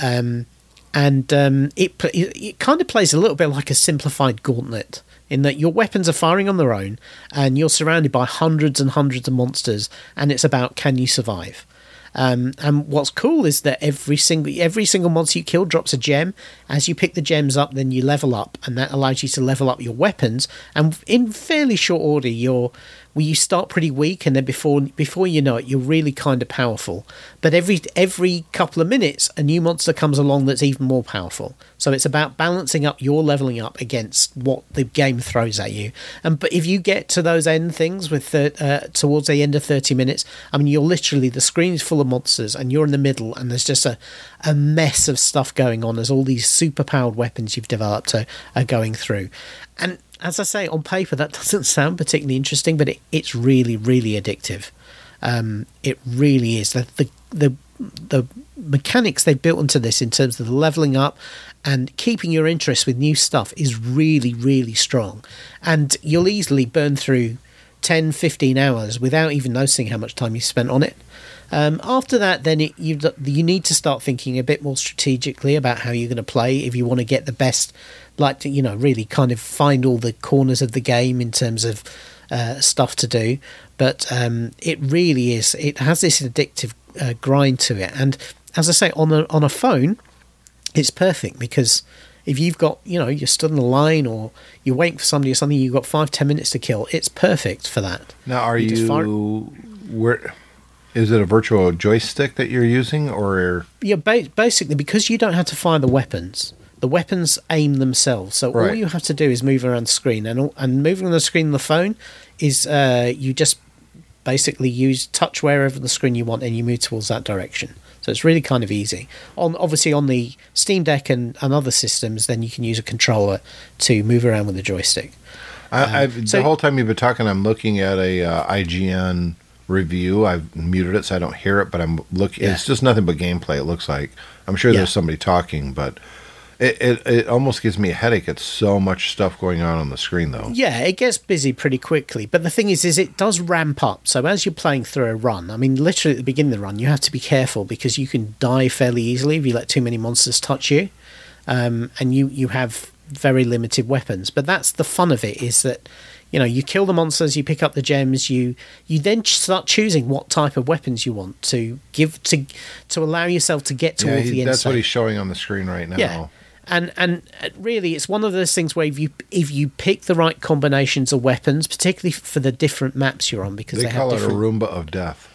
Um, and um, it, it it kind of plays a little bit like a simplified gauntlet in that your weapons are firing on their own and you're surrounded by hundreds and hundreds of monsters and it's about can you survive um, and what's cool is that every single every single monster you kill drops a gem. As you pick the gems up, then you level up, and that allows you to level up your weapons. And in fairly short order, you're well, you start pretty weak, and then before before you know it, you're really kind of powerful. But every every couple of minutes, a new monster comes along that's even more powerful. So it's about balancing up your leveling up against what the game throws at you. And but if you get to those end things with uh, towards the end of thirty minutes, I mean, you're literally the screen is full of monsters, and you're in the middle, and there's just a a mess of stuff going on as all these super powered weapons you've developed are, are going through. And as I say, on paper, that doesn't sound particularly interesting, but it, it's really, really addictive. Um, it really is. The, the the the mechanics they've built into this in terms of the leveling up and keeping your interest with new stuff is really, really strong. And you'll easily burn through 10, 15 hours without even noticing how much time you spent on it. Um, after that, then it, you you need to start thinking a bit more strategically about how you're going to play if you want to get the best, like to, you know, really kind of find all the corners of the game in terms of uh, stuff to do. But um, it really is. It has this addictive uh, grind to it, and as I say, on a on a phone, it's perfect because if you've got you know you're stood in a line or you're waiting for somebody or something, you've got five ten minutes to kill. It's perfect for that. Now, are You you, just fire- where? Is it a virtual joystick that you're using, or yeah, ba- basically because you don't have to fire the weapons. The weapons aim themselves, so all you have to do is move around the screen, and all- and moving on the screen on the phone is uh, you just basically use touch wherever the screen you want, and you move towards that direction. So it's really kind of easy. On obviously on the Steam Deck and, and other systems, then you can use a controller to move around with the joystick. I, I've, Um, so- the whole time you've been talking, I'm looking at a uh, IGN review. I've muted it so I don't hear it, but I'm looking. Yeah. It's just nothing but gameplay. It looks like. I'm sure Yeah. there's somebody talking, but it, it it almost gives me a headache. It's so much stuff going on on the screen, though. Yeah, it gets busy pretty quickly. But the thing is, is it does ramp up. So as you're playing through a run, I mean, literally at the beginning of the run, you have to be careful because you can die fairly easily if you let too many monsters touch you, um, and you you have very limited weapons. But that's the fun of it is that. You know, you kill the monsters, you pick up the gems, you you then start choosing what type of weapons you want to give to to allow yourself to get Yeah, towards he- the end. that's what he's showing on the screen right now. Yeah. And and really, it's one of those things where if you if you pick the right combinations of weapons, particularly for the different maps you're on, because They they, call have it a different. Roomba of death.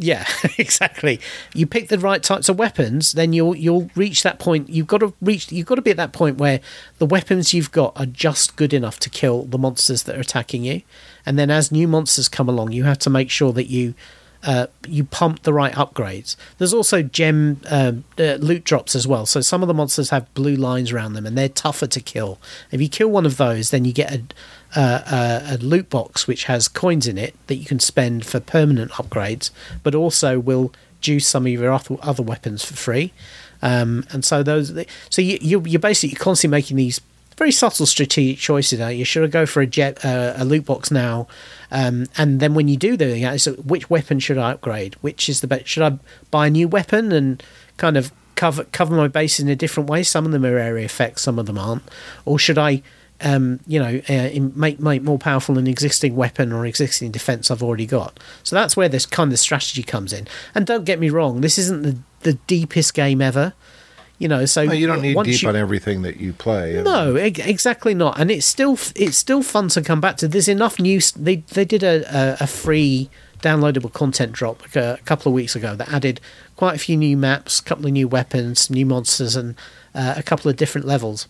Yeah, exactly. You pick the right types of weapons, then you'll you'll reach that point. You've got to reach. You've got to be at that point where the weapons you've got are just good enough to kill the monsters that are attacking you. And then as new monsters come along, you have to make sure that you uh, you pump the right upgrades. There's also gem um, uh, loot drops as well. So some of the monsters have blue lines around them, and they're tougher to kill. If you kill one of those, then you get a uh, a, a, loot box which has coins in it that you can spend for permanent upgrades, but also will juice some of your other weapons for free. Um, and so those, so you, you you're basically constantly making these very subtle strategic choices. Now you should I go for a jet uh, a loot box now, um, and then when you do the so which weapon should I upgrade? Which is the best? Should I buy a new weapon and kind of cover cover my base in a different way? Some of them are area effects, some of them aren't. Or should I um, you know, uh, make make more powerful an existing weapon or existing defense I've already got. So that's where this kind of strategy comes in. And don't get me wrong, this isn't the the deepest game ever. You know, so no, you don't need deep you, on everything that you play. No, exactly not. And it's still it's still fun to come back to. There's enough news. They they did a a, a free downloadable content drop a, a couple of weeks ago that added quite a few new maps, a couple of new weapons, new monsters, and uh, a couple of different levels.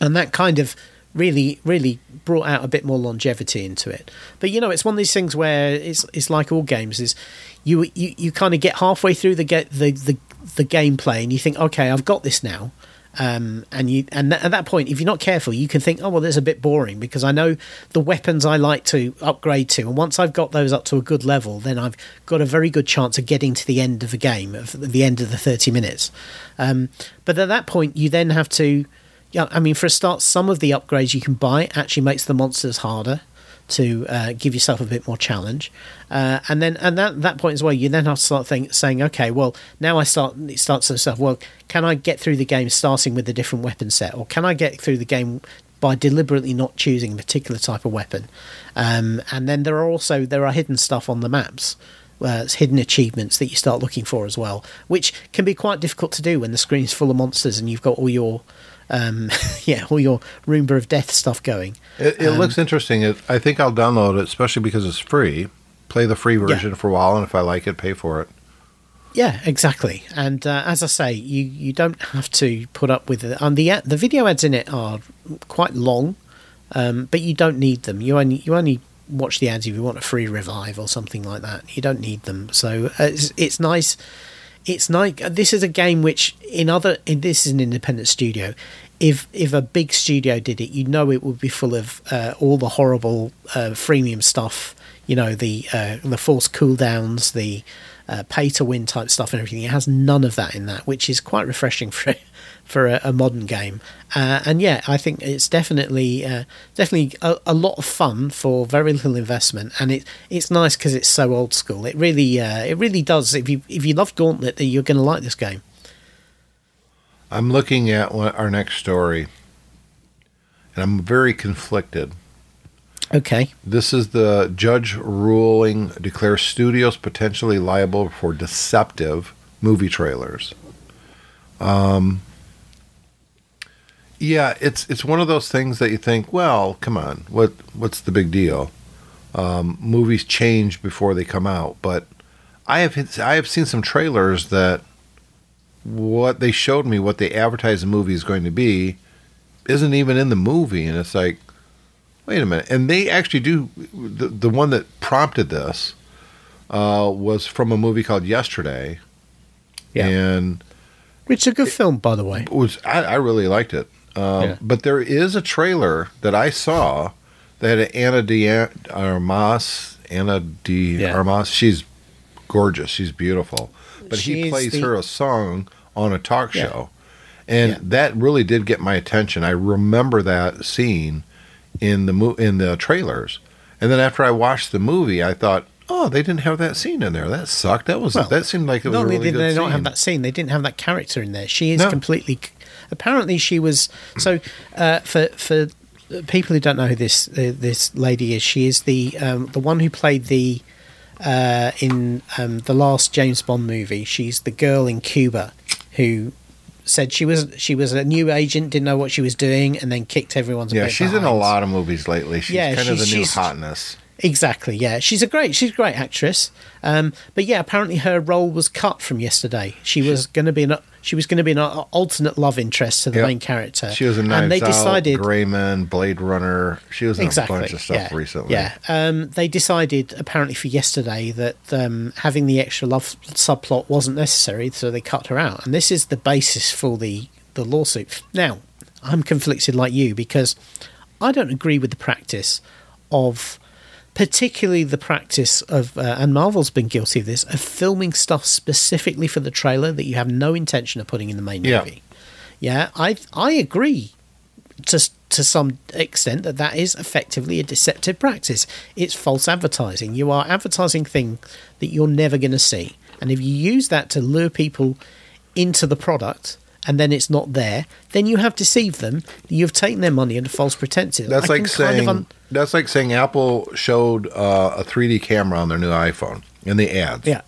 And that kind of really really brought out a bit more longevity into it. But you know, it's one of these things where it's it's like all games is you you, you kind of get halfway through the get the, the the gameplay and you think, okay, I've got this now. Um, and you and th- at that point, if you're not careful, you can think, oh well, there's a bit boring because I know the weapons I like to upgrade to, and once I've got those up to a good level, then I've got a very good chance of getting to the end of the game, of the end of the 30 minutes. Um, but at that point, you then have to yeah, I mean, for a start, some of the upgrades you can buy actually makes the monsters harder to uh, give yourself a bit more challenge. Uh, and then, and that that point as well, you then have to start think, saying, okay, well, now I start it starts to stuff. Well, can I get through the game starting with a different weapon set, or can I get through the game by deliberately not choosing a particular type of weapon? Um, and then there are also there are hidden stuff on the maps. Uh, hidden achievements that you start looking for as well, which can be quite difficult to do when the screen is full of monsters and you've got all your um, yeah, all your Roomba of Death stuff going. It, it um, looks interesting. It, I think I'll download it, especially because it's free. Play the free version yeah. for a while, and if I like it, pay for it. Yeah, exactly. And uh, as I say, you, you don't have to put up with it. And the the video ads in it are quite long, um, but you don't need them. You only you only watch the ads if you want a free revive or something like that. You don't need them. So uh, it's, it's nice it's like this is a game which in other in, this is an independent studio. If if a big studio did it, you know it would be full of uh, all the horrible uh, freemium stuff. You know the uh, the forced cooldowns, the uh, pay to win type stuff, and everything. It has none of that in that, which is quite refreshing for for a, a modern game. Uh, and yeah, I think it's definitely uh, definitely a, a, lot of fun for very little investment, and it it's nice because it's so old school. It really uh, it really does. If you if you love Gauntlet, you're going to like this game. I'm looking at our next story, and I'm very conflicted. Okay. This is the judge ruling declares studios potentially liable for deceptive movie trailers. Um, yeah, it's it's one of those things that you think, well, come on, what what's the big deal? Um, movies change before they come out, but I have I have seen some trailers that what they showed me, what they advertised the movie is going to be, isn't even in the movie, and it's like, wait a minute. And they actually do the the one that prompted this uh, was from a movie called Yesterday, yeah. and which is a good it, film, by the way. Was I, I really liked it. Um, yeah. But there is a trailer that I saw that had Ana de Armas. Ana de yeah. Armas. She's gorgeous. She's beautiful. But She's he plays the... her a song on a talk yeah. show. And yeah. that really did get my attention. I remember that scene in the mo- in the trailers. And then after I watched the movie, I thought, "Oh, they didn't have that scene in there. That sucked. That was well, that seemed like it was not only really did they scene. not have that scene, they didn't have that character in there. She is no. completely apparently she was so uh, for for people who don't know who this uh, this lady is. She is the um, the one who played the uh, in um, the last James Bond movie. She's the girl in Cuba who said she was she was a new agent, didn't know what she was doing, and then kicked everyone's. Ass. Yeah, she's behind. in a lot of movies lately. She's yeah, kind she's, of the new hotness. Exactly. Yeah, she's a great she's a great actress. Um, but yeah, apparently her role was cut from yesterday. She was going to be an she was going to be an alternate love interest to the Yep. main character. She was in Knives and they Out, decided Gray Man, Blade Runner. She was in exactly a bunch of stuff yeah, recently. Yeah, um, they decided apparently for yesterday that um, having the extra love subplot wasn't necessary, so they cut her out. And this is the basis for the the lawsuit. Now, I'm conflicted like you because I don't agree with the practice of. Particularly the practice of, uh, and Marvel's been guilty of this, of filming stuff specifically for the trailer that you have no intention of putting in the main Yeah. movie. Yeah, I I agree to to some extent that that is effectively a deceptive practice. It's false advertising. You are advertising things that you're never going to see, and if you use that to lure people into the product. And then it's not there. Then you have deceived them. You've taken their money under false pretenses. That's I like can kind of saying un- that's like saying Apple showed uh, a 3D camera on their new iPhone in the ads. Yeah.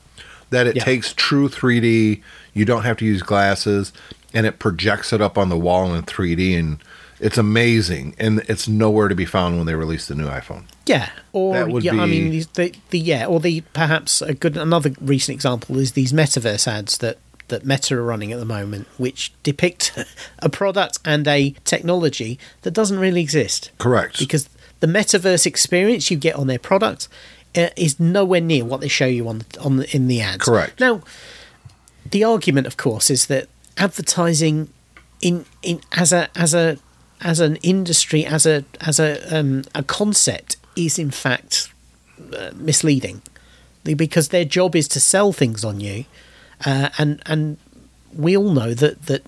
That it Yeah. takes true 3D. You don't have to use glasses, and it projects it up on the wall in 3D, and it's amazing. And it's nowhere to be found when they release the new iPhone. Yeah, or yeah, I mean the the yeah, or the perhaps a good another recent example is these metaverse ads that that Meta are running at the moment, which depict a product and a technology that doesn't really exist. Correct. Because the metaverse experience you get on their product uh, is nowhere near what they show you on the, on the, in the ads. Correct. Now, the argument, of course, is that advertising in in as a as a as an industry as a as a um, a concept is in fact uh, misleading because their job is to sell things on you, uh, and and we all know that that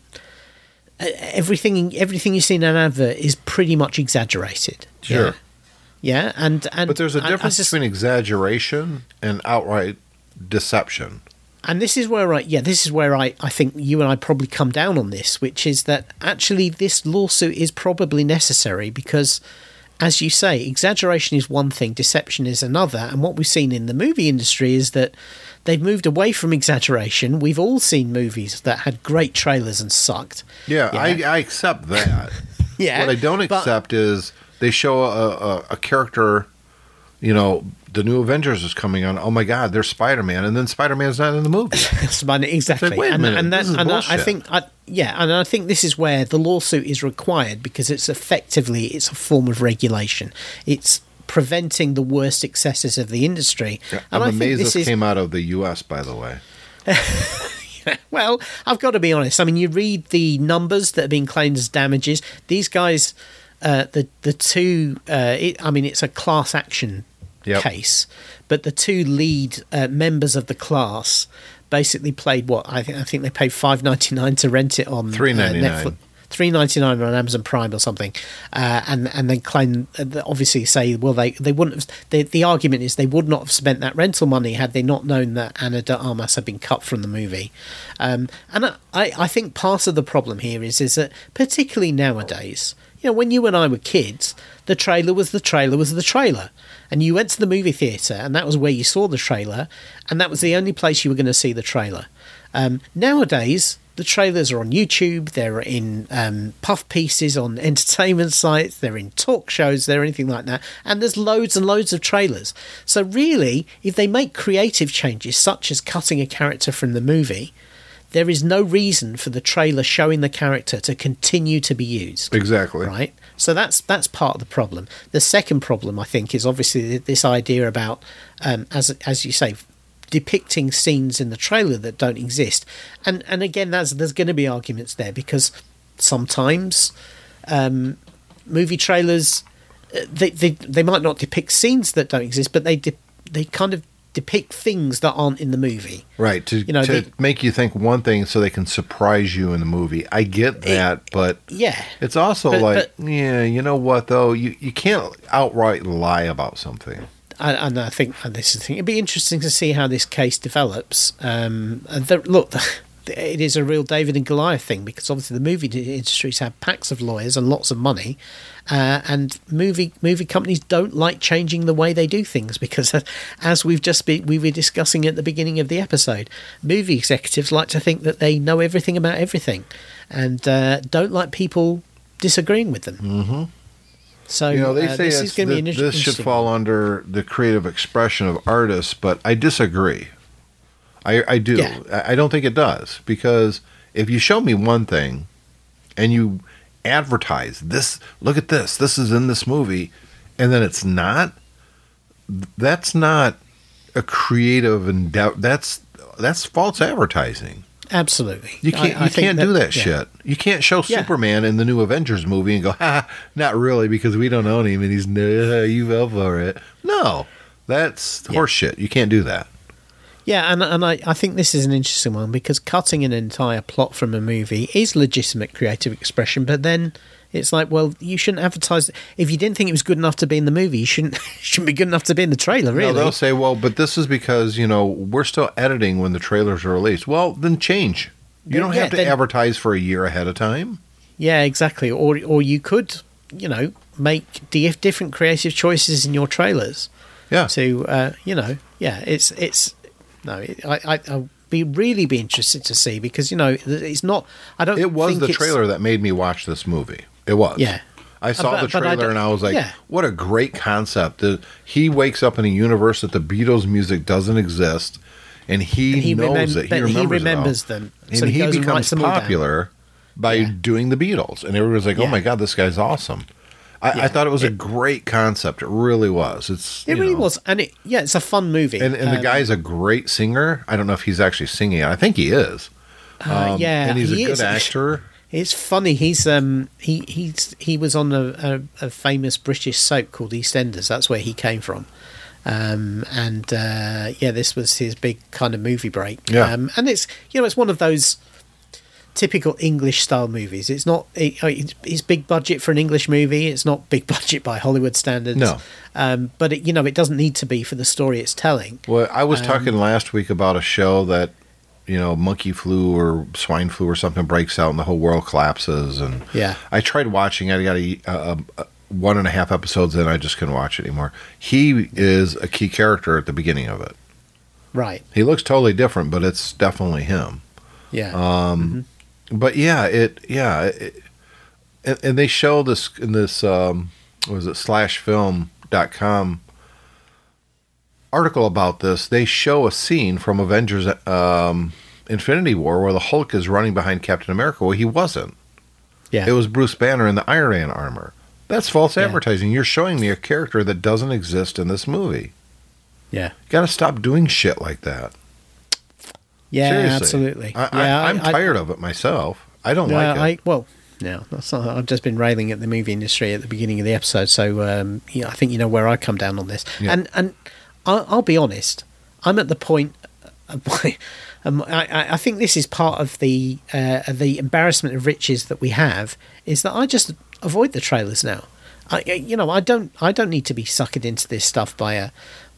Uh, everything everything you see in an advert is pretty much exaggerated. Sure. Yeah. Yeah, and and But there's a difference as between exaggeration and outright deception. and this is where I yeah this is where I I think you and I probably come down on this, which is that actually this lawsuit is probably necessary because. As you say, exaggeration is one thing, deception is another. And what we've seen in the movie industry is that they've moved away from exaggeration. We've all seen movies that had great trailers and sucked. Yeah, I, I accept that. Yeah, what I don't but- accept is they show a, a, a character, you know, the new Avengers is coming on. Oh my God, there's Spider Man, and then Spider Man's not in the movie. Exactly. wait a and, minute, and that, this is and I, think, I, yeah, and I think this is where the lawsuit is required because it's effectively it's a form of regulation. It's preventing the worst excesses of the industry. I'm I amazed this this is came out of the U.S. By the way, well. I've got to be honest. I mean, you read the numbers that are being claimed as damages. These guys, uh, the the two. Uh, it, I mean, it's a class action Yep. case, but the two lead uh, members of the class basically played what I think. I think they paid five ninety nine to rent it on uh, $3.99. Netflix. Three ninety nine on Amazon Prime or something, uh, and and then claim uh, obviously say well they they wouldn't have the the argument is they would not have spent that rental money had they not known that Ana de Armas had been cut from the movie, um, and I I think part of the problem here is is that particularly nowadays you know when you and I were kids the trailer was the trailer was the trailer and you went to the movie theater and that was where you saw the trailer and that was the only place you were going to see the trailer um, nowadays the trailers are on youtube they're in um, puff pieces on entertainment sites they're in talk shows they're anything like that and there's loads and loads of trailers so really if they make creative changes such as cutting a character from the movie there is no reason for the trailer showing the character to continue to be used exactly. right? So that's that's part of the problem. The second problem, I think, is obviously this idea about, um, as as you say, depicting scenes in the trailer that don't exist, and and again, that's there's going to be arguments there because sometimes um, movie trailers uh, they, they they might not depict scenes that don't exist, but they de- they kind of depict things that aren't in the movie. Right to You know, to they- make you think one thing so they can surprise you in the movie. I get that, but Yeah, it's also But- like, yeah, you know what though? You you can't outright lie about something. and, and I think and this is the thing. It'd be interesting to see how this case develops. Um, and the, look, it is a real David and Goliath thing because obviously the movie industries have packs of lawyers and lots of money, uh, and movie movie companies don't like changing the way they do things because, as we've just been we were discussing at the beginning of the episode, movie executives like to think that they know everything about everything, and uh, don't like people disagreeing with them. So You know, they uh, say this it's- is going to be an inter- this should fall under the creative expression of artists, but I disagree. I, I do. Yeah. I don't think it does because if you show me one thing and you advertise this, look at this, this is in this movie, and then it's not, that's not a creative endeavor. That's that's false advertising. Absolutely, You can't I- I you can't do that yeah. shit. You can't show Yeah. Superman in the new Avengers movie and go, ha, not really because we don't own him and he's no, you fell for it. No, that's Yeah. horse. You can't do that. Yeah, and and I, I think this is an interesting one because cutting an entire plot from a movie is legitimate creative expression, but then it's like, well, you shouldn't advertise it. if you didn't think it was good enough to be in the movie. You shouldn't shouldn't be good enough to be in the trailer, Really, No, they'll say, well, but this is because you know we're still editing when the trailers are released. Well, then change. You Then- don't yeah, have to then- advertise for a year ahead of time. Yeah, exactly. Or or you could, you know, make different creative choices in your trailers Yeah. to, uh, you know, yeah, it's it's no, it, I I I'll be really be interested to see because you know it's not. I don't. It was the trailer that made me watch this movie. It was. Yeah. I saw but- the but I trailer and I was like, yeah. what a great concept. The- He wakes up in a universe that the Beatles music doesn't exist and he, And he knows remem- it. He remembers, he remembers them, And so he he, becomes writes them all down. popular by Yeah. doing the Beatles. And everyone's like, oh Yeah. my God, this guy's awesome. I, Yeah. I thought it was a great concept. It really was. It's It really know. was, and it yeah, it's a fun movie. And, and the Um, guy's a great singer. I don't know if he's actually singing. I think he is. uh, yeah, and he's he a good is. actor. It's funny. He's um he he's he was on a, a, a famous British soap called EastEnders. That's where he came from. Um and uh, yeah, this was his big kind of movie break. Yeah. Um, and it's you know it's one of those typical English style movies. It's not it, it's, it's big budget for an English movie. It's not big budget by Hollywood standards. No. Um, but it, you know it doesn't need to be for the story it's telling. Well, I was Um, talking last week about a show that, you know, monkey flu or swine flu or something breaks out and the whole world collapses. And Yeah. I tried watching. I got a, a, a one and a half episodes in. I just couldn't watch it anymore. He is a key character at the beginning of it. Right. He looks totally different, but it's definitely him. Yeah. Um, But yeah, it yeah, it, and, and they show this in this um, what was it slashfilm.com article about this. They show a scene from Avengers um, Infinity War where the Hulk is running behind Captain America. Well, he wasn't. yeah. It was Bruce Banner in the Iron Man armor. That's false Yeah. advertising. You're showing me a character that doesn't exist in this movie. yeah. You got to stop doing shit like that. Yeah. Seriously. Absolutely. I, yeah. I, I'm I- tired of it myself. I don't No, like it. I well, no, that's not. I've just been railing at the movie industry at the beginning of the episode, so um, yeah, I think you know where I come down on this. Yeah. And and I'll, I'll be honest, I'm at the point. My, um, I, I- I think this is part of the uh, the embarrassment of riches that we have is that I just avoid the trailers now. I, I- you know, I don't, I don't need to be suckered into this stuff by a,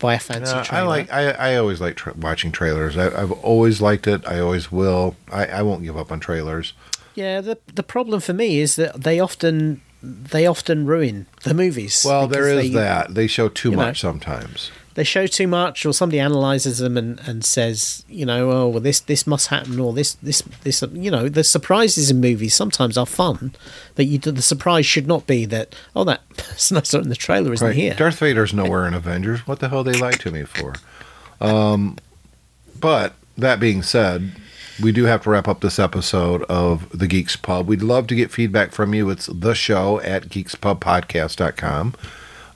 by a fancy No, I like. I, I always like tra- watching trailers. I, I've always liked it. I always will. I, I won't give up on trailers. Yeah, the the problem for me is that they often they often ruin the movies. Well, there is they, that. They show too you know. much sometimes. They show too much, or somebody analyzes them and, and says, you know, oh well, this this must happen, or this this this, you know, the surprises in movies sometimes are fun, but you the surprise should not be that oh that person I saw in the trailer isn't Right. here. Darth Vader's nowhere in Avengers. What the hell they lied to me for? Um, but that being said, we do have to wrap up this episode of the Geeks Pub. We'd love to get feedback from you. It's the show at geekspubpodcast.com.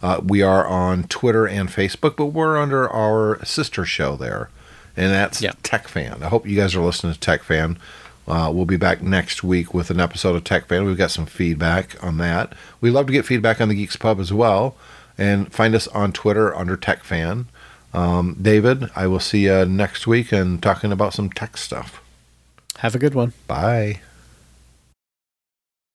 Uh, we are on Twitter and Facebook, but we're under our sister show there, and that's Yeah. Tech Fan. I hope you guys are listening to Tech Fan. Uh, we'll be back next week with an episode of Tech Fan. We've got some feedback on that. We love to get feedback on the Geeks Pub as well, and find us on Twitter under Tech Fan. Um, David, I will see you next week and talking about some tech stuff. Have a good one. Bye.